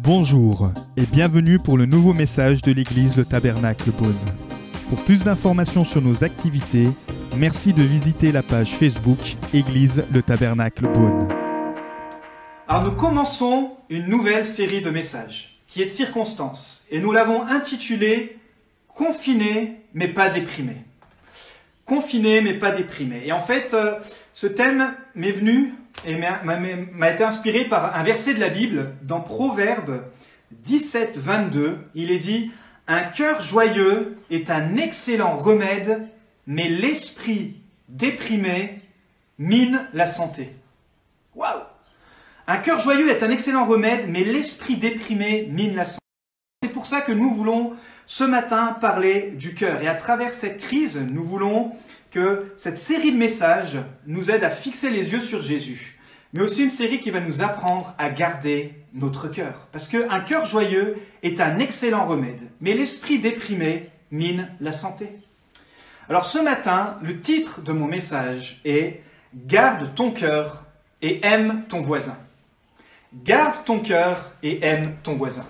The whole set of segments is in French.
Bonjour et bienvenue pour le nouveau message de l'église Le Tabernacle Beaune. Pour plus d'informations sur nos activités, merci de visiter la page Facebook Église Le Tabernacle Beaune. Alors nous commençons une nouvelle série de messages qui est de circonstances et nous l'avons intitulée Confiné mais pas déprimé. Confiné mais pas déprimé. Et en fait, euh, ce thème m'est venu et m'a- été inspiré par un verset de la Bible dans Proverbe 17, 22. Il est dit Un cœur joyeux est un excellent remède, mais l'esprit déprimé mine la santé. Waouh Un cœur joyeux est un excellent remède, mais l'esprit déprimé mine la santé. C'est pour ça que nous voulons ce matin parler du cœur. Et à travers cette crise, nous voulons que cette série de messages nous aide à fixer les yeux sur Jésus. Mais aussi une série qui va nous apprendre à garder notre cœur. Parce qu'un cœur joyeux est un excellent remède, mais l'esprit déprimé mine la santé. Alors ce matin, le titre de mon message est Garde ton cœur et aime ton voisin. Garde ton cœur et aime ton voisin.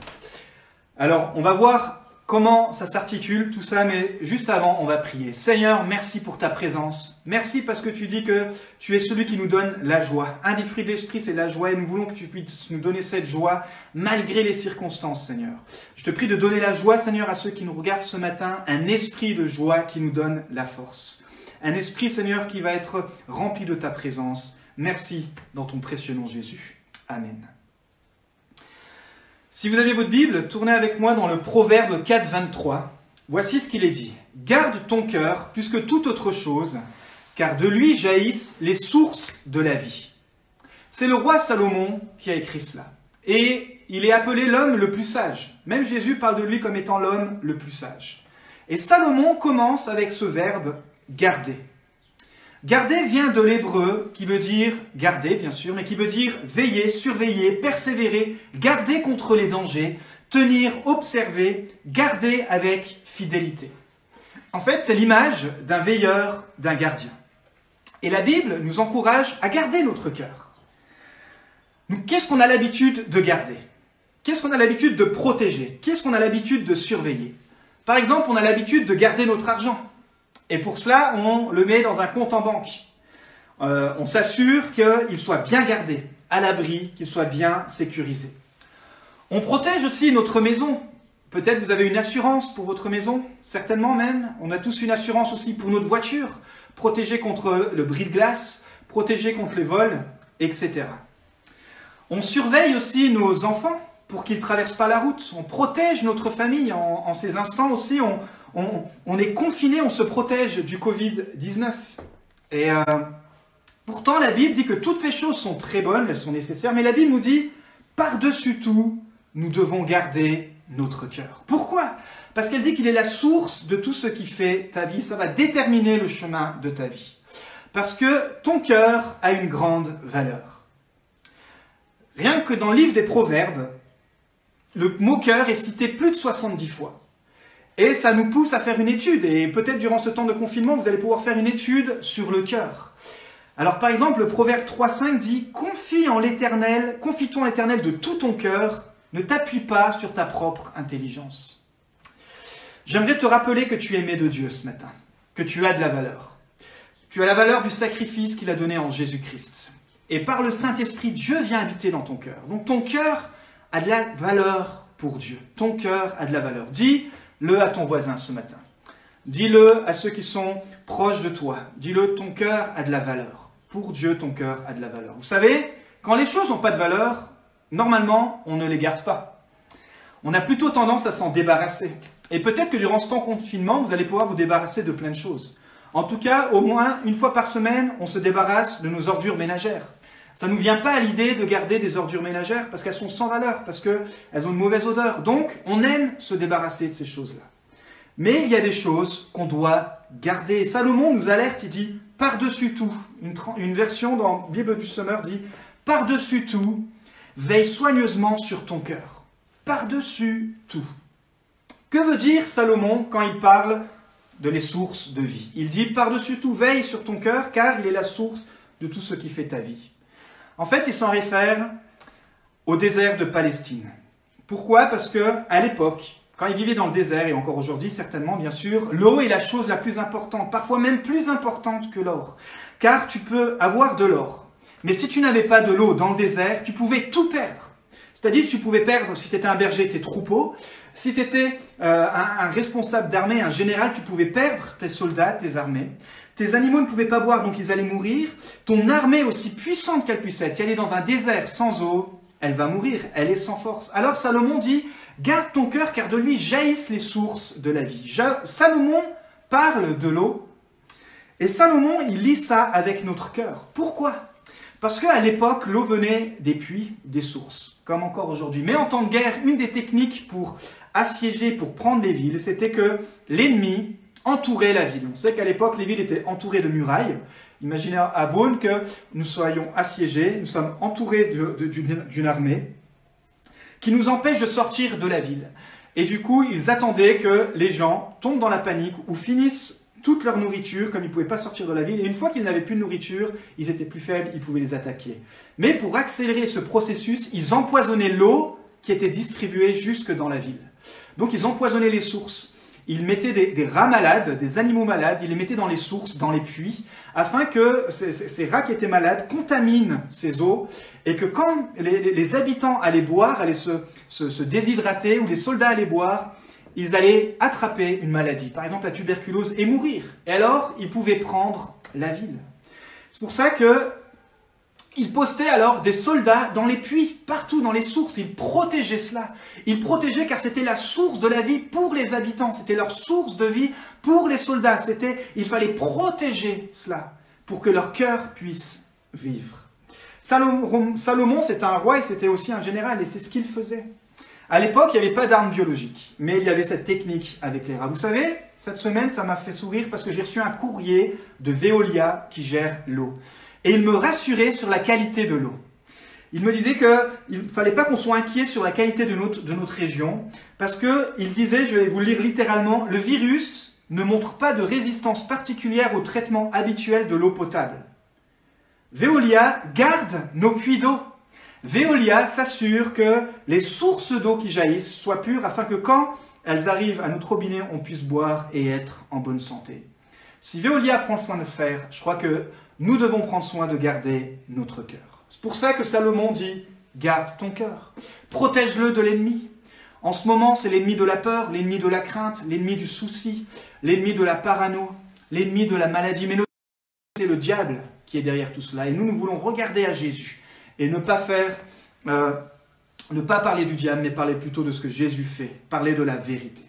Alors, on va voir comment ça s'articule, tout ça, mais juste avant, on va prier. Seigneur, merci pour ta présence. Merci parce que tu dis que tu es celui qui nous donne la joie. Un des fruits de l'esprit, c'est la joie, et nous voulons que tu puisses nous donner cette joie malgré les circonstances, Seigneur. Je te prie de donner la joie, Seigneur, à ceux qui nous regardent ce matin, un esprit de joie qui nous donne la force. Un esprit, Seigneur, qui va être rempli de ta présence. Merci dans ton précieux nom, Jésus. Amen. Si vous avez votre Bible, tournez avec moi dans le Proverbe 4, 23. Voici ce qu'il est dit. Garde ton cœur plus que toute autre chose, car de lui jaillissent les sources de la vie. C'est le roi Salomon qui a écrit cela. Et il est appelé l'homme le plus sage. Même Jésus parle de lui comme étant l'homme le plus sage. Et Salomon commence avec ce verbe garder. Garder vient de l'hébreu qui veut dire garder, bien sûr, mais qui veut dire veiller, surveiller, persévérer, garder contre les dangers, tenir, observer, garder avec fidélité. En fait, c'est l'image d'un veilleur, d'un gardien. Et la Bible nous encourage à garder notre cœur. Qu'est-ce qu'on a l'habitude de garder? Qu'est-ce qu'on a l'habitude de protéger? Qu'est-ce qu'on a l'habitude de surveiller? Par exemple, on a l'habitude de garder notre argent. Et pour cela, on le met dans un compte en banque. Euh, on s'assure qu'il soit bien gardé, à l'abri, qu'il soit bien sécurisé. On protège aussi notre maison. Peut-être vous avez une assurance pour votre maison, certainement même. On a tous une assurance aussi pour notre voiture, protégée contre le bris de glace, protégée contre les vols, etc. On surveille aussi nos enfants pour qu'ils ne traversent pas la route. On protège notre famille en, ces instants aussi. On, est confiné, on se protège du Covid-19. Et euh, pourtant, la Bible dit que toutes ces choses sont très bonnes, elles sont nécessaires, mais la Bible nous dit, par-dessus tout, nous devons garder notre cœur. Pourquoi? Parce qu'elle dit qu'il est la source de tout ce qui fait ta vie, ça va déterminer le chemin de ta vie. Parce que ton cœur a une grande valeur. Rien que dans le livre des Proverbes, le mot cœur est cité plus de 70 fois. Et ça nous pousse à faire une étude. Et peut-être durant ce temps de confinement, vous allez pouvoir faire une étude sur le cœur. Alors par exemple, le proverbe 3.5 dit Confie en l'éternel, confie-toi en l'éternel de tout ton cœur, ne t'appuie pas sur ta propre intelligence. J'aimerais te rappeler que tu es aimé de Dieu ce matin, que tu as de la valeur. Tu as la valeur du sacrifice qu'il a donné en Jésus-Christ. Et par le Saint-Esprit, Dieu vient habiter dans ton cœur. Donc ton cœur a de la valeur pour Dieu. Ton cœur a de la valeur. Dis-le à ton voisin ce matin. Dis-le à ceux qui sont proches de toi. Dis-le, ton cœur a de la valeur. Pour Dieu, ton cœur a de la valeur. Vous savez, quand les choses n'ont pas de valeur, normalement, on ne les garde pas. On a plutôt tendance à s'en débarrasser. Et peut-être que durant ce temps confinement, vous allez pouvoir vous débarrasser de plein de choses. En tout cas, au moins une fois par semaine, on se débarrasse de nos ordures ménagères. Ça ne nous vient pas à l'idée de garder des ordures ménagères parce qu'elles sont sans valeur, parce qu'elles ont une mauvaise odeur. Donc, on aime se débarrasser de ces choses-là. Mais il y a des choses qu'on doit garder. Salomon nous alerte, il dit par-dessus tout. Une, une, version dans Bible du Sommeur dit par-dessus tout, veille soigneusement sur ton cœur. Par-dessus tout. Que veut dire Salomon quand il parle de les sources de vie? Il dit par-dessus tout, veille sur ton cœur car il est la source de tout ce qui fait ta vie. En fait, il s'en réfère au désert de Palestine. Pourquoi? Parce que à l'époque, quand ils vivaient dans le désert, et encore aujourd'hui certainement, bien sûr, l'eau est la chose la plus importante, parfois même plus importante que l'or. Car tu peux avoir de l'or. Mais si tu n'avais pas de l'eau dans le désert, tu pouvais tout perdre. C'est-à-dire que tu pouvais perdre, si tu étais un berger, tes troupeaux. Si tu étais euh, un, un responsable d'armée, un général, tu pouvais perdre tes soldats, tes armées. Tes animaux ne pouvaient pas boire, donc ils allaient mourir. Ton armée, aussi puissante qu'elle puisse être, si elle est dans un désert sans eau, elle va mourir, elle est sans force. Alors Salomon dit, garde ton cœur, car de lui jaillissent les sources de la vie. Salomon parle de l'eau, et Salomon, il lit ça avec notre cœur. Pourquoi? Parce qu'à l'époque, l'eau venait des puits, des sources, comme encore aujourd'hui. Mais en temps de guerre, une des techniques pour assiéger, pour prendre les villes, c'était que l'ennemi entourait la ville. On sait qu'à l'époque, les villes étaient entourées de murailles. Imaginez à Beaune que nous soyons assiégés, nous sommes entourés d'une armée qui nous empêche de sortir de la ville. Et du coup, ils attendaient que les gens tombent dans la panique ou finissent toute leur nourriture, comme ils ne pouvaient pas sortir de la ville. Et une fois qu'ils n'avaient plus de nourriture, ils étaient plus faibles, ils pouvaient les attaquer. Mais pour accélérer ce processus, ils empoisonnaient l'eau qui était distribuée jusque dans la ville. Donc ils empoisonnaient les sources il mettait des, rats malades, des animaux malades, il les mettait dans les sources, dans les puits, afin que ces, rats qui étaient malades contaminent ces eaux et que quand les, habitants allaient boire, allaient se, déshydrater, ou les soldats allaient boire, ils allaient attraper une maladie, par exemple la tuberculose, et mourir. Et alors, ils pouvaient prendre la ville. C'est pour ça que il postait alors des soldats dans les puits, partout dans les sources. Il protégeait cela. Il protégeait car c'était la source de la vie pour les habitants. C'était leur source de vie pour les soldats. C'était, il fallait protéger cela pour que leur cœur puisse vivre. Salomon, Salomon c'était un roi et c'était aussi un général et c'est ce qu'il faisait. À l'époque, il n'y avait pas d'armes biologiques, mais il y avait cette technique avec les rats. Vous savez, cette semaine, ça m'a fait sourire parce que j'ai reçu un courrier de Veolia qui gère l'eau et il me rassurait sur la qualité de l'eau. Il me disait qu'il ne fallait pas qu'on soit inquiet sur la qualité de notre, de notre région, parce qu'il disait, je vais vous lire littéralement, le virus ne montre pas de résistance particulière au traitement habituel de l'eau potable. Veolia garde nos puits d'eau. Veolia s'assure que les sources d'eau qui jaillissent soient pures afin que quand elles arrivent à notre robinet, on puisse boire et être en bonne santé. Si Veolia prend soin de faire, je crois que nous devons prendre soin de garder notre cœur. C'est pour ça que Salomon dit, garde ton cœur, protège-le de l'ennemi. En ce moment, c'est l'ennemi de la peur, l'ennemi de la crainte, l'ennemi du souci, l'ennemi de la parano, l'ennemi de la maladie. Mais c'est le diable qui est derrière tout cela. Et nous, nous voulons regarder à Jésus et ne pas faire, euh, ne pas parler du diable, mais parler plutôt de ce que Jésus fait, parler de la vérité.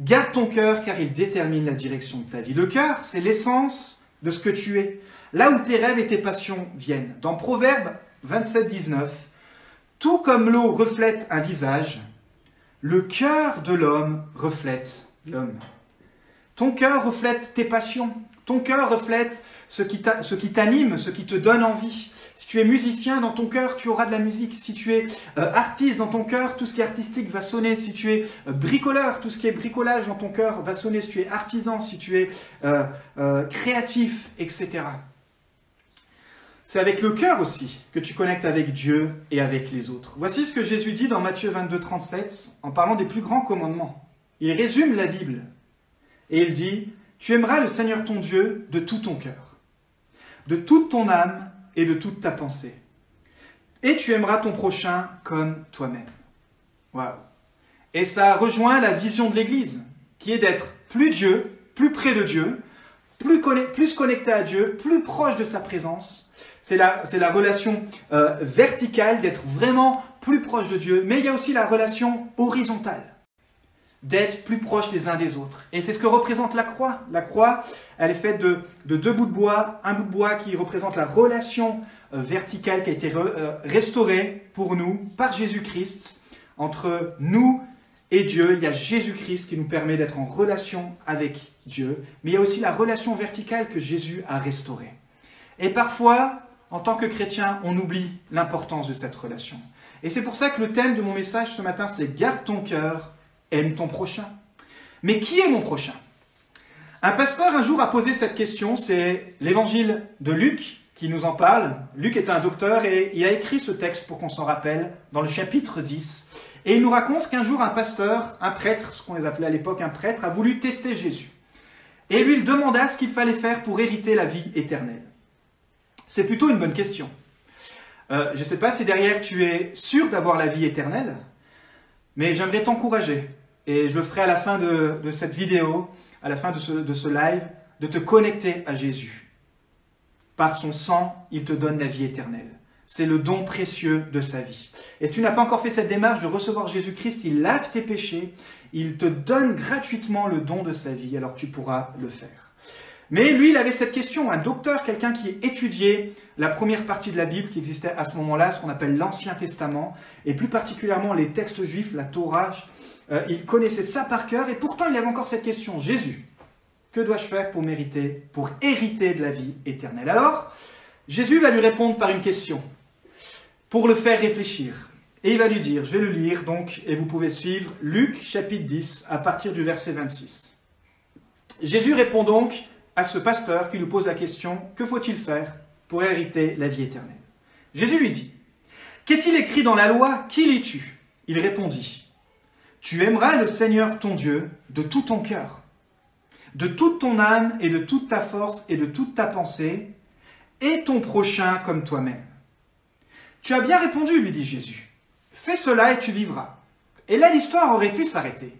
Garde ton cœur car il détermine la direction de ta vie. Le cœur, c'est l'essence de ce que tu es là où tes rêves et tes passions viennent. Dans Proverbe 27, 19, tout comme l'eau reflète un visage, le cœur de l'homme reflète l'homme. Ton cœur reflète tes passions. Ton cœur reflète ce qui t'anime, ce qui te donne envie. Si tu es musicien, dans ton cœur, tu auras de la musique. Si tu es euh, artiste, dans ton cœur, tout ce qui est artistique va sonner. Si tu es euh, bricoleur, tout ce qui est bricolage dans ton cœur va sonner. Si tu es artisan, si tu es euh, créatif, etc. C'est avec le cœur aussi que tu connectes avec Dieu et avec les autres. Voici ce que Jésus dit dans Matthieu 22, 37 en parlant des plus grands commandements. Il résume la Bible et il dit, Tu aimeras le Seigneur ton Dieu de tout ton cœur, de toute ton âme et de toute ta pensée. Et tu aimeras ton prochain comme toi-même. Waouh. Et ça rejoint la vision de l'Église, qui est d'être plus Dieu, plus près de Dieu, plus, plus connecté à Dieu, plus proche de sa présence, c'est la, la, relation euh, verticale, d'être vraiment plus proche de Dieu, mais il y a aussi la relation horizontale, d'être plus proche les uns des autres. Et c'est ce que représente la croix. La croix, elle est faite de, deux bouts de bois, un bout de bois qui représente la relation euh, verticale qui a été euh, restaurée pour nous par Jésus-Christ, entre nous et Dieu. Il y a Jésus-Christ qui nous permet d'être en relation avec Dieu, mais il y a aussi la relation verticale que Jésus a restaurée. Et parfois, en tant que chrétien, on oublie l'importance de cette relation. Et c'est pour ça que le thème de mon message ce matin, c'est Garde ton cœur, aime ton prochain. Mais qui est mon prochain? Un pasteur un jour a posé cette question, c'est l'évangile de Luc, qui nous en parle. Luc est un docteur et il a écrit ce texte pour qu'on s'en rappelle dans le chapitre 10. Et il nous raconte qu'un jour un pasteur, un prêtre, ce qu'on les appelait à l'époque un prêtre, a voulu tester Jésus. Et lui, il demanda ce qu'il fallait faire pour hériter la vie éternelle. C'est plutôt une bonne question. Euh, je ne sais pas si derrière tu es sûr d'avoir la vie éternelle, mais j'aimerais t'encourager, et je le ferai à la fin de, cette vidéo, à la fin de ce live, de te connecter à Jésus. Par son sang, il te donne la vie éternelle. C'est le don précieux de sa vie. Et tu n'as pas encore fait cette démarche de recevoir Jésus-Christ, il lave tes péchés, il te donne gratuitement le don de sa vie, alors tu pourras le faire. Mais lui, il avait cette question, un docteur, quelqu'un qui étudiait la première partie de la Bible qui existait à ce moment-là, ce qu'on appelle l'Ancien Testament, et plus particulièrement les textes juifs, la Torah, euh, il connaissait ça par cœur, et pourtant il avait encore cette question, Jésus, que dois-je faire pour mériter, pour hériter de la vie éternelle? Alors, Jésus va lui répondre par une question, pour le faire réfléchir. Et il va lui dire, je vais le lire donc, et vous pouvez suivre Luc chapitre 10 à partir du verset 26. Jésus répond donc à ce pasteur qui lui pose la question, que faut-il faire pour hériter la vie éternelle? Jésus lui dit, qu'est-il écrit dans la loi? Qui lis-tu? Il répondit, tu aimeras le Seigneur ton Dieu de tout ton cœur de toute ton âme et de toute ta force et de toute ta pensée, et ton prochain comme toi-même. Tu as bien répondu, lui dit Jésus. Fais cela et tu vivras. Et là, l'histoire aurait pu s'arrêter.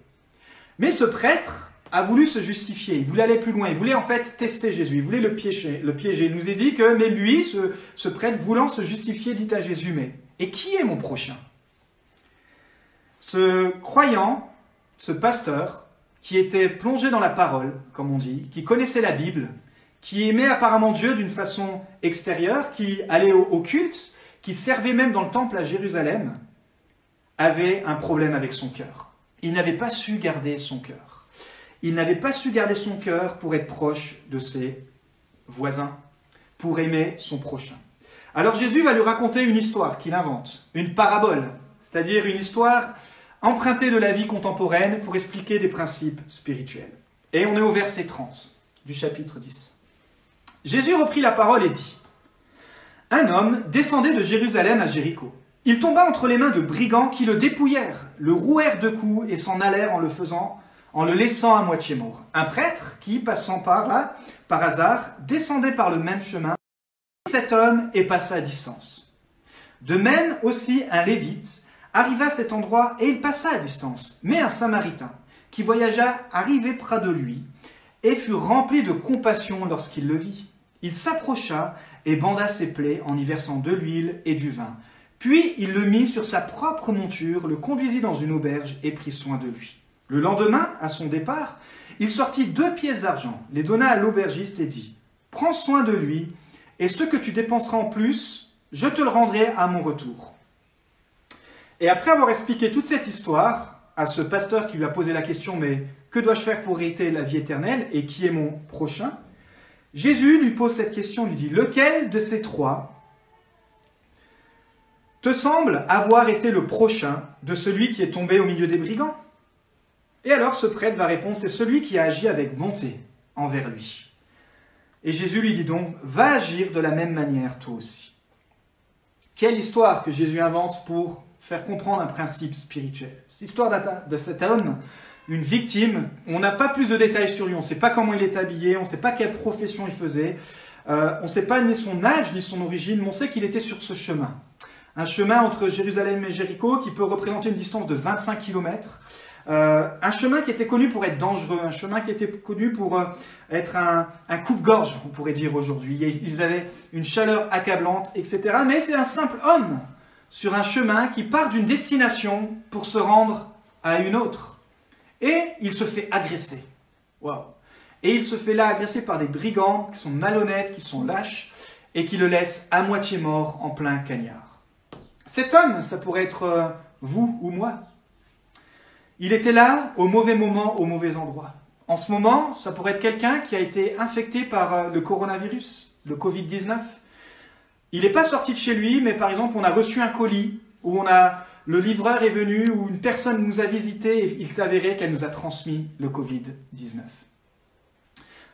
Mais ce prêtre a voulu se justifier, il voulait aller plus loin, il voulait en fait tester Jésus, il voulait le piéger. Il nous est dit que, mais lui, ce, ce prêtre, voulant se justifier, dit à Jésus, mais, et qui est mon prochain? Ce croyant, ce pasteur, qui était plongé dans la parole, comme on dit, qui connaissait la Bible, qui aimait apparemment Dieu d'une façon extérieure, qui allait au, culte, qui servait même dans le temple à Jérusalem, avait un problème avec son cœur. Il n'avait pas su garder son cœur. Il n'avait pas su garder son cœur pour être proche de ses voisins, pour aimer son prochain. Alors Jésus va lui raconter une histoire qu'il invente, une parabole, c'est-à-dire une histoire emprunté de la vie contemporaine pour expliquer des principes spirituels. Et on est au verset 30 du chapitre 10. Jésus reprit la parole et dit Un homme descendait de Jérusalem à Jéricho. Il tomba entre les mains de brigands qui le dépouillèrent, le rouèrent de coups et s'en allèrent en le faisant, en le laissant à moitié mort. Un prêtre qui, passant par là, par hasard, descendait par le même chemin, cet homme et passa à distance. De même aussi un lévite, arriva à cet endroit et il passa à distance. Mais un Samaritain, qui voyagea, arrivait près de lui et fut rempli de compassion lorsqu'il le vit. Il s'approcha et banda ses plaies en y versant de l'huile et du vin. Puis il le mit sur sa propre monture, le conduisit dans une auberge et prit soin de lui. Le lendemain, à son départ, il sortit deux pièces d'argent, les donna à l'aubergiste et dit Prends soin de lui, et ce que tu dépenseras en plus, je te le rendrai à mon retour. Et après avoir expliqué toute cette histoire à ce pasteur qui lui a posé la question, mais que dois-je faire pour hériter la vie éternelle et qui est mon prochain? Jésus lui pose cette question, lui dit, lequel de ces trois te semble avoir été le prochain de celui qui est tombé au milieu des brigands? Et alors ce prêtre va répondre, c'est celui qui a agi avec bonté envers lui. Et Jésus lui dit donc, va agir de la même manière toi aussi. Quelle histoire que Jésus invente pour faire comprendre un principe spirituel. Cette histoire de cet homme, une victime, on n'a pas plus de détails sur lui, on ne sait pas comment il est habillé, on ne sait pas quelle profession il faisait, euh, on ne sait pas ni son âge ni son origine, mais on sait qu'il était sur ce chemin. Un chemin entre Jérusalem et Jéricho qui peut représenter une distance de 25 km. Euh, un chemin qui était connu pour être dangereux, un chemin qui était connu pour euh, être un, un coupe-gorge, on pourrait dire aujourd'hui. Il avait une chaleur accablante, etc. Mais c'est un simple homme sur un chemin qui part d'une destination pour se rendre à une autre. Et il se fait agresser. Waouh. Et il se fait là agresser par des brigands qui sont malhonnêtes, qui sont lâches, et qui le laissent à moitié mort en plein cagnard. Cet homme, ça pourrait être euh, vous ou moi. Il était là au mauvais moment, au mauvais endroit. En ce moment, ça pourrait être quelqu'un qui a été infecté par euh, le coronavirus, le Covid-19, il n'est pas sorti de chez lui, mais par exemple, on a reçu un colis où on a le livreur est venu, ou une personne nous a visité et il s'avérait qu'elle nous a transmis le Covid-19.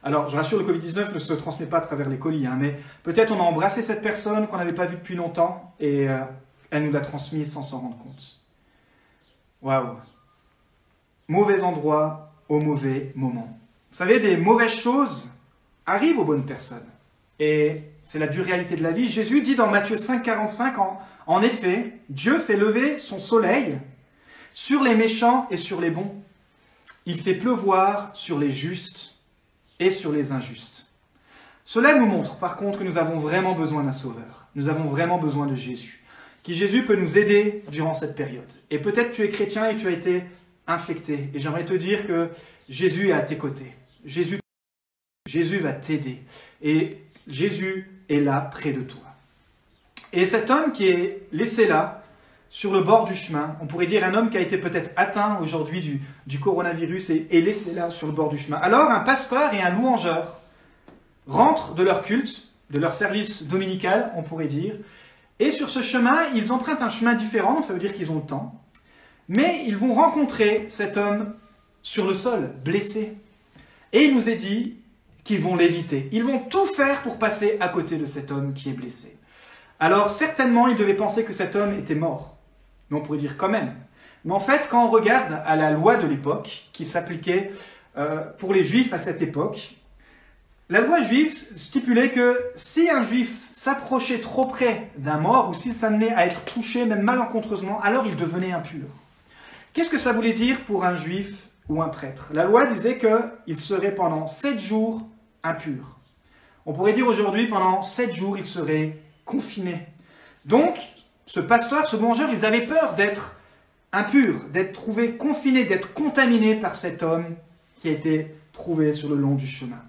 Alors, je rassure, le Covid-19 ne se transmet pas à travers les colis, hein, mais peut-être on a embrassé cette personne qu'on n'avait pas vue depuis longtemps et euh, elle nous l'a transmise sans s'en rendre compte. Waouh Mauvais endroit au mauvais moment. Vous savez, des mauvaises choses arrivent aux bonnes personnes. Et c'est la dure réalité de la vie. Jésus dit dans Matthieu 5, 45, en, en effet, Dieu fait lever son soleil sur les méchants et sur les bons. Il fait pleuvoir sur les justes et sur les injustes. Cela nous montre par contre que nous avons vraiment besoin d'un sauveur. Nous avons vraiment besoin de Jésus. Qui Jésus peut nous aider durant cette période. Et peut-être tu es chrétien et tu as été infecté. Et j'aimerais te dire que Jésus est à tes côtés. Jésus, Jésus va t'aider. Et Jésus est là près de toi. Et cet homme qui est laissé là, sur le bord du chemin, on pourrait dire un homme qui a été peut-être atteint aujourd'hui du, coronavirus et est laissé là sur le bord du chemin. Alors un pasteur et un louangeur rentrent de leur culte, de leur service dominical, on pourrait dire, et sur ce chemin, ils empruntent un chemin différent, ça veut dire qu'ils ont le temps, mais ils vont rencontrer cet homme sur le sol, blessé. Et il nous est dit qu'ils vont l'éviter. Ils vont tout faire pour passer à côté de cet homme qui est blessé. Alors certainement, ils devaient penser que cet homme était mort. Mais on pourrait dire quand même. Mais en fait, quand on regarde à la loi de l'époque, qui s'appliquait euh, pour les juifs à cette époque, la loi juive stipulait que si un juif s'approchait trop près d'un mort, ou s'il s'amenait à être touché, même malencontreusement, alors il devenait impur. Qu'est-ce que ça voulait dire pour un juif ou un prêtre? La loi disait qu'il serait pendant sept jours impur. On pourrait dire aujourd'hui, pendant sept jours, il serait confiné. Donc, ce pasteur, ce mangeur, ils avaient peur d'être impurs, d'être trouvés confinés, d'être contaminés par cet homme qui a été trouvé sur le long du chemin.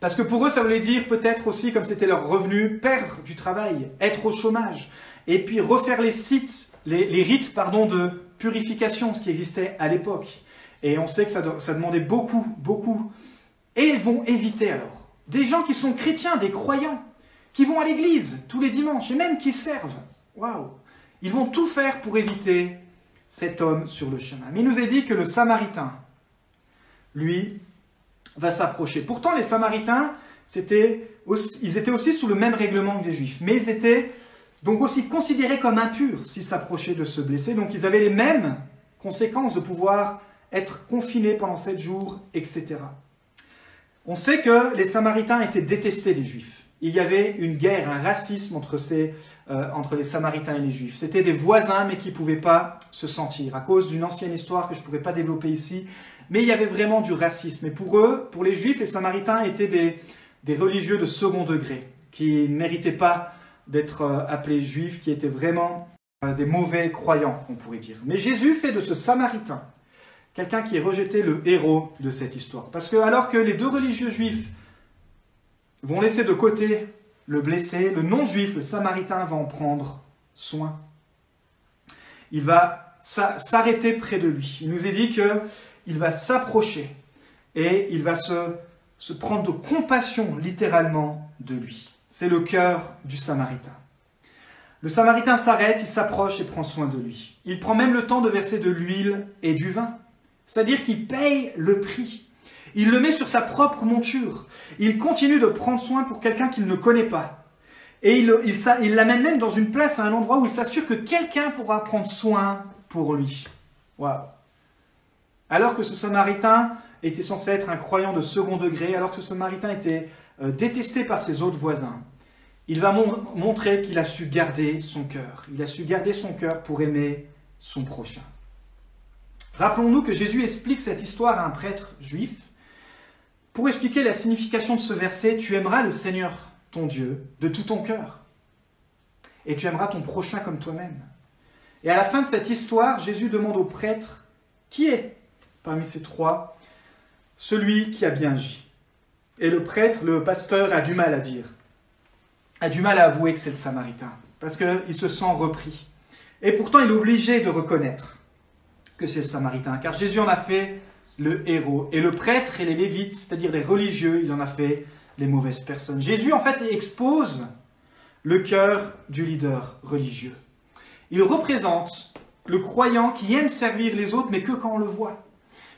Parce que pour eux, ça voulait dire peut-être aussi, comme c'était leur revenu, perdre du travail, être au chômage, et puis refaire les sites, les, rites pardon, de purification, ce qui existait à l'époque. Et on sait que ça demandait beaucoup, beaucoup. Et ils vont éviter alors des gens qui sont chrétiens, des croyants, qui vont à l'église tous les dimanches et même qui servent. Waouh Ils vont tout faire pour éviter cet homme sur le chemin. Mais il nous est dit que le Samaritain, lui, va s'approcher. Pourtant, les Samaritains, ils étaient aussi sous le même règlement que les Juifs, mais ils étaient donc aussi considérés comme impurs s'ils s'approchaient de se blesser. Donc ils avaient les mêmes conséquences de pouvoir être confinés pendant sept jours, etc. On sait que les Samaritains étaient détestés des Juifs il y avait une guerre, un racisme entre, ces, euh, entre les Samaritains et les Juifs. C'était des voisins, mais qui ne pouvaient pas se sentir, à cause d'une ancienne histoire que je ne pourrais pas développer ici. Mais il y avait vraiment du racisme. Et pour eux, pour les Juifs, les Samaritains étaient des, des religieux de second degré, qui ne méritaient pas d'être euh, appelés Juifs, qui étaient vraiment euh, des mauvais croyants, on pourrait dire. Mais Jésus fait de ce Samaritain quelqu'un qui est rejeté le héros de cette histoire. Parce que alors que les deux religieux juifs vont laisser de côté le blessé, le non-juif, le samaritain va en prendre soin. Il va s'arrêter près de lui. Il nous est dit qu'il va s'approcher et il va se, se prendre de compassion littéralement de lui. C'est le cœur du samaritain. Le samaritain s'arrête, il s'approche et prend soin de lui. Il prend même le temps de verser de l'huile et du vin. C'est-à-dire qu'il paye le prix. Il le met sur sa propre monture. Il continue de prendre soin pour quelqu'un qu'il ne connaît pas. Et il l'amène même dans une place, à un endroit où il s'assure que quelqu'un pourra prendre soin pour lui. Waouh Alors que ce Samaritain était censé être un croyant de second degré, alors que ce Samaritain était euh, détesté par ses autres voisins, il va montrer qu'il a su garder son cœur. Il a su garder son cœur pour aimer son prochain. Rappelons-nous que Jésus explique cette histoire à un prêtre juif pour expliquer la signification de ce verset, tu aimeras le Seigneur, ton Dieu, de tout ton cœur. Et tu aimeras ton prochain comme toi-même. Et à la fin de cette histoire, Jésus demande au prêtre, qui est parmi ces trois? Celui qui a bien agi Et le prêtre, le pasteur, a du mal à dire, a du mal à avouer que c'est le Samaritain, parce qu'il se sent repris. Et pourtant, il est obligé de reconnaître que c'est le Samaritain, car Jésus en a fait le héros. Et le prêtre et les lévites, c'est-à-dire les religieux, il en a fait les mauvaises personnes. Jésus, en fait, expose le cœur du leader religieux. Il représente le croyant qui aime servir les autres, mais que quand on le voit,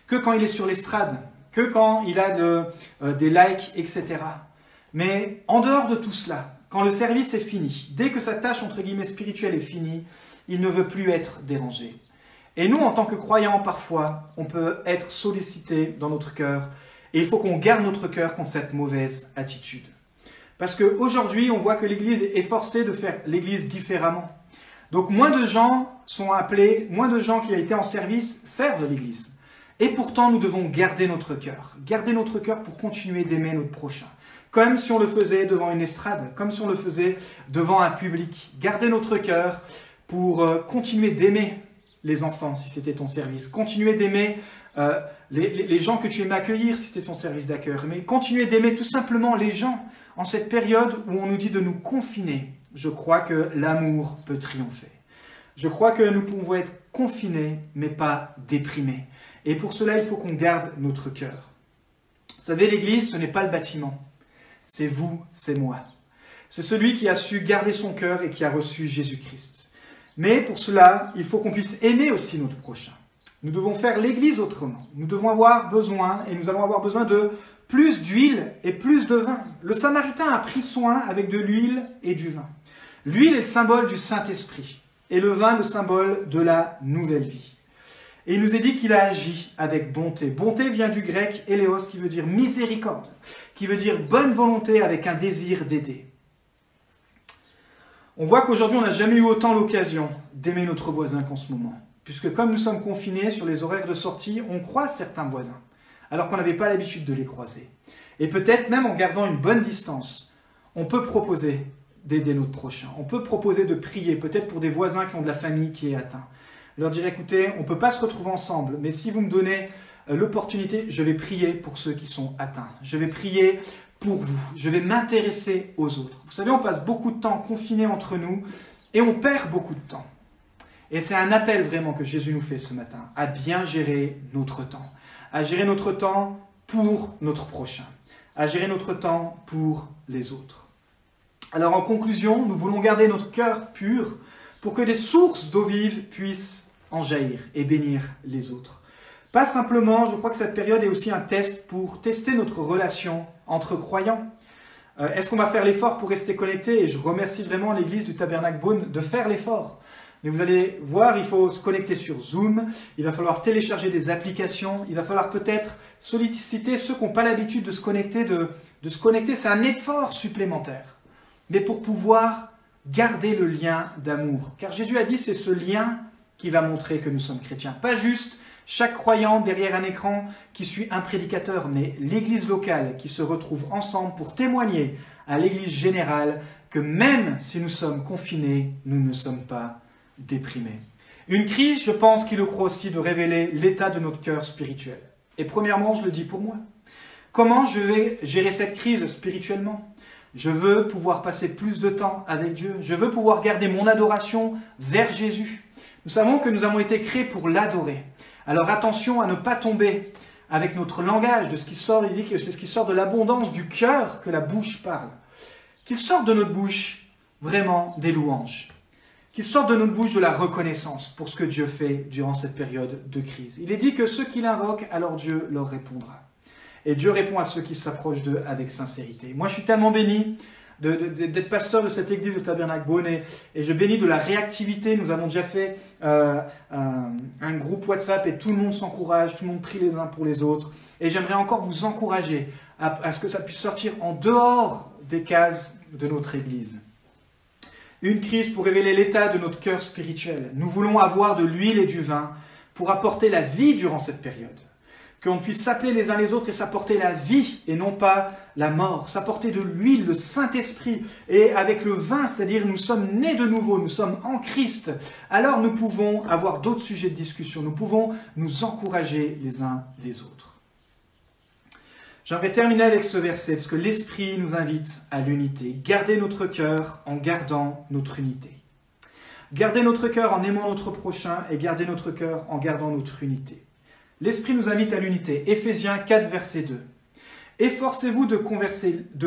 que quand il est sur l'estrade, que quand il a euh, des likes, etc. Mais en dehors de tout cela, quand le service est fini, dès que sa tâche entre guillemets spirituelle est finie, il ne veut plus être dérangé. Et nous, en tant que croyants, parfois, on peut être sollicité dans notre cœur, et il faut qu'on garde notre cœur contre cette mauvaise attitude. Parce qu'aujourd'hui, on voit que l'Église est forcée de faire l'Église différemment. Donc moins de gens sont appelés, moins de gens qui ont été en service servent l'Église. Et pourtant, nous devons garder notre cœur. Garder notre cœur pour continuer d'aimer notre prochain. Comme si on le faisait devant une estrade, comme si on le faisait devant un public. Garder notre cœur pour euh, continuer d'aimer les enfants si c'était ton service. Continuer d'aimer euh, les, gens que tu aimais accueillir si c'était ton service d'accueil. Mais continuer d'aimer tout simplement les gens en cette période où on nous dit de nous confiner. Je crois que l'amour peut triompher. Je crois que nous pouvons être confinés, mais pas déprimés. Et pour cela, il faut qu'on garde notre cœur. Vous savez, l'Église, ce n'est pas le bâtiment. C'est vous, c'est moi. C'est celui qui a su garder son cœur et qui a reçu Jésus-Christ. Mais pour cela, il faut qu'on puisse aimer aussi notre prochain. Nous devons faire l'Église autrement. Nous devons avoir besoin, et nous allons avoir besoin de plus d'huile et plus de vin. Le Samaritain a pris soin avec de l'huile et du vin. L'huile est le symbole du Saint-Esprit, et le vin le symbole de la nouvelle vie. Et il nous est dit qu'il a agi avec bonté. Bonté vient du grec éléos qui veut dire miséricorde, qui veut dire bonne volonté avec un désir d'aider. On voit qu'aujourd'hui, on n'a jamais eu autant l'occasion d'aimer notre voisin qu'en ce moment. Puisque comme nous sommes confinés sur les horaires de sortie, on croise certains voisins, alors qu'on n'avait pas l'habitude de les croiser. Et peut-être même en gardant une bonne distance, on peut proposer d'aider notre prochain. On peut proposer de prier, peut-être pour des voisins qui ont de la famille qui est atteinte. Leur dire, écoutez, on ne peut pas se retrouver ensemble, mais si vous me donnez euh, l'opportunité, je vais prier pour ceux qui sont atteints. Je vais prier pour vous. Je vais m'intéresser aux autres. Vous savez, on passe beaucoup de temps confinés entre nous et on perd beaucoup de temps. Et c'est un appel vraiment que Jésus nous fait ce matin, à bien gérer notre temps. À gérer notre temps pour notre prochain. À gérer notre temps pour les autres. Alors en conclusion, nous voulons garder notre cœur pur pour que des sources d'eau vive puissent en jaillir et bénir les autres. Pas simplement, je crois que cette période est aussi un test pour tester notre relation entre croyants. Euh, est-ce qu'on va faire l'effort pour rester connecté Et je remercie vraiment l'Église du Tabernacle Beaune de faire l'effort. Mais vous allez voir, il faut se connecter sur Zoom, il va falloir télécharger des applications, il va falloir peut-être solliciter ceux qui n'ont pas l'habitude de se connecter, de, de se connecter, c'est un effort supplémentaire. Mais pour pouvoir garder le lien d'amour. Car Jésus a dit, c'est ce lien qui va montrer que nous sommes chrétiens. Pas juste chaque croyant derrière un écran qui suit un prédicateur, mais l'Église locale qui se retrouve ensemble pour témoigner à l'Église générale que même si nous sommes confinés, nous ne sommes pas déprimés. Une crise, je pense qu'il le croit aussi, de révéler l'état de notre cœur spirituel. Et premièrement, je le dis pour moi. Comment je vais gérer cette crise spirituellement? Je veux pouvoir passer plus de temps avec Dieu. Je veux pouvoir garder mon adoration vers Jésus. Nous savons que nous avons été créés pour l'adorer. Alors attention à ne pas tomber avec notre langage, de ce qui sort, il dit que c'est ce qui sort de l'abondance du cœur que la bouche parle. Qu'il sorte de notre bouche vraiment des louanges. Qu'il sorte de notre bouche de la reconnaissance pour ce que Dieu fait durant cette période de crise. Il est dit que ceux qui l'invoquent, alors Dieu leur répondra. Et Dieu répond à ceux qui s'approchent d'eux avec sincérité. Moi, je suis tellement béni d'être pasteur de cette église de Tabernacle Bonnet. Et je bénis de la réactivité. Nous avons déjà fait euh, un, groupe WhatsApp et tout le monde s'encourage, tout le monde prie les uns pour les autres. Et j'aimerais encore vous encourager à, ce que ça puisse sortir en dehors des cases de notre église. Une crise pour révéler l'état de notre cœur spirituel. Nous voulons avoir de l'huile et du vin pour apporter la vie durant cette période qu'on puisse s'appeler les uns les autres et s'apporter la vie et non pas la mort, s'apporter de l'huile, le Saint-Esprit, et avec le vin, c'est-à-dire nous sommes nés de nouveau, nous sommes en Christ, alors nous pouvons avoir d'autres sujets de discussion, nous pouvons nous encourager les uns les autres. J'aimerais terminer avec ce verset parce que l'Esprit nous invite à l'unité. Gardez notre cœur en gardant notre unité. Gardez notre cœur en aimant notre prochain et gardez notre cœur en gardant notre unité. L'Esprit nous invite à l'unité. Éphésiens 4, verset 2. Efforcez-vous de,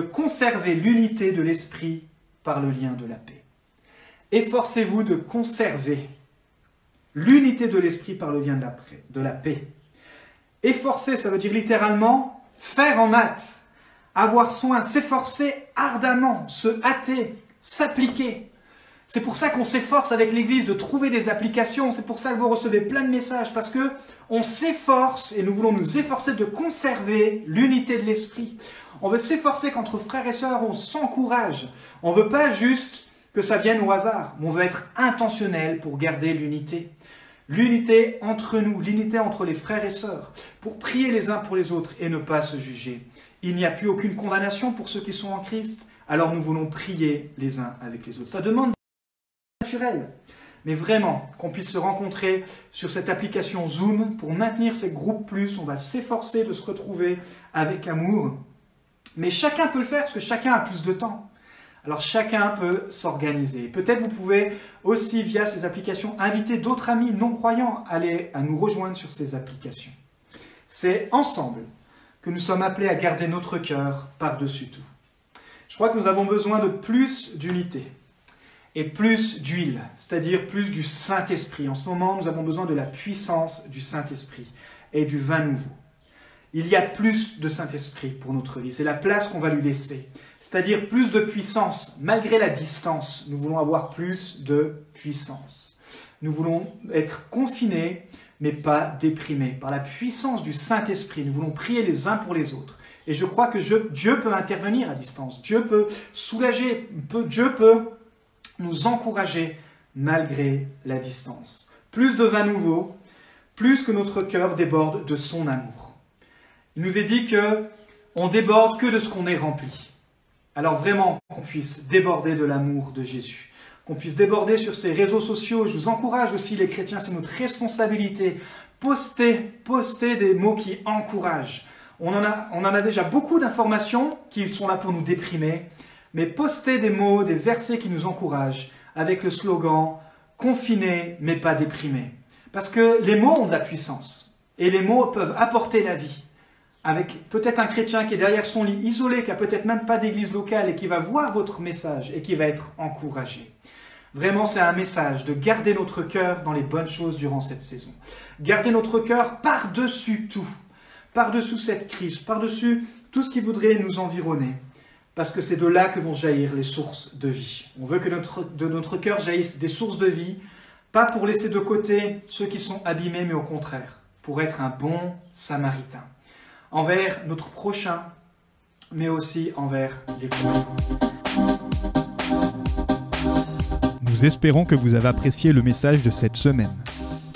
conserver l'unité de l'Esprit par le lien de la paix. Efforcez-vous de conserver l'unité de l'Esprit par le lien de la, de la paix. Efforcer, ça veut dire littéralement faire en hâte, avoir soin, s'efforcer ardemment, se hâter, s'appliquer. C'est pour ça qu'on s'efforce avec l'Église de trouver des applications. C'est pour ça que vous recevez plein de messages parce que on s'efforce et nous voulons nous efforcer de conserver l'unité de l'esprit. On veut s'efforcer qu'entre frères et sœurs, on s'encourage. On veut pas juste que ça vienne au hasard, mais on veut être intentionnel pour garder l'unité. L'unité entre nous, l'unité entre les frères et sœurs, pour prier les uns pour les autres et ne pas se juger. Il n'y a plus aucune condamnation pour ceux qui sont en Christ, alors nous voulons prier les uns avec les autres. Ça demande naturel, mais vraiment qu'on puisse se rencontrer sur cette application Zoom pour maintenir ces groupes plus. On va s'efforcer de se retrouver avec amour, mais chacun peut le faire parce que chacun a plus de temps. Alors chacun peut s'organiser. Peut-être vous pouvez aussi, via ces applications, inviter d'autres amis non croyants à, aller, à nous rejoindre sur ces applications. C'est ensemble que nous sommes appelés à garder notre cœur par-dessus tout. Je crois que nous avons besoin de plus d'unité et plus d'huile, c'est-à-dire plus du Saint-Esprit. En ce moment, nous avons besoin de la puissance du Saint-Esprit et du vin nouveau. Il y a plus de Saint-Esprit pour notre vie, c'est la place qu'on va lui laisser, c'est-à-dire plus de puissance. Malgré la distance, nous voulons avoir plus de puissance. Nous voulons être confinés, mais pas déprimés. Par la puissance du Saint-Esprit, nous voulons prier les uns pour les autres. Et je crois que Dieu peut intervenir à distance. Dieu peut soulager. Dieu peut nous encourager malgré la distance. Plus de vin nouveau, plus que notre cœur déborde de son amour. Il nous est dit que on déborde que de ce qu'on est rempli. Alors vraiment qu'on puisse déborder de l'amour de Jésus, qu'on puisse déborder sur ces réseaux sociaux. Je vous encourage aussi les chrétiens, c'est notre responsabilité. Postez, postez des mots qui encouragent. On en a, on en a déjà beaucoup d'informations qui sont là pour nous déprimer, mais postez des mots, des versets qui nous encouragent avec le slogan confiné mais pas déprimé. Parce que les mots ont de la puissance et les mots peuvent apporter la vie. Avec peut-être un chrétien qui est derrière son lit isolé, qui a peut-être même pas d'église locale et qui va voir votre message et qui va être encouragé. Vraiment, c'est un message de garder notre cœur dans les bonnes choses durant cette saison. Garder notre cœur par-dessus tout, par-dessus cette crise, par-dessus tout ce qui voudrait nous environner parce que c'est de là que vont jaillir les sources de vie. On veut que notre, de notre cœur jaillissent des sources de vie, pas pour laisser de côté ceux qui sont abîmés, mais au contraire, pour être un bon samaritain, envers notre prochain, mais aussi envers les. Nous espérons que vous avez apprécié le message de cette semaine.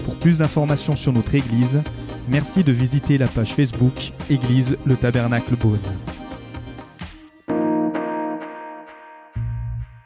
Pour plus d'informations sur notre Église, merci de visiter la page Facebook Église le Tabernacle Beaune.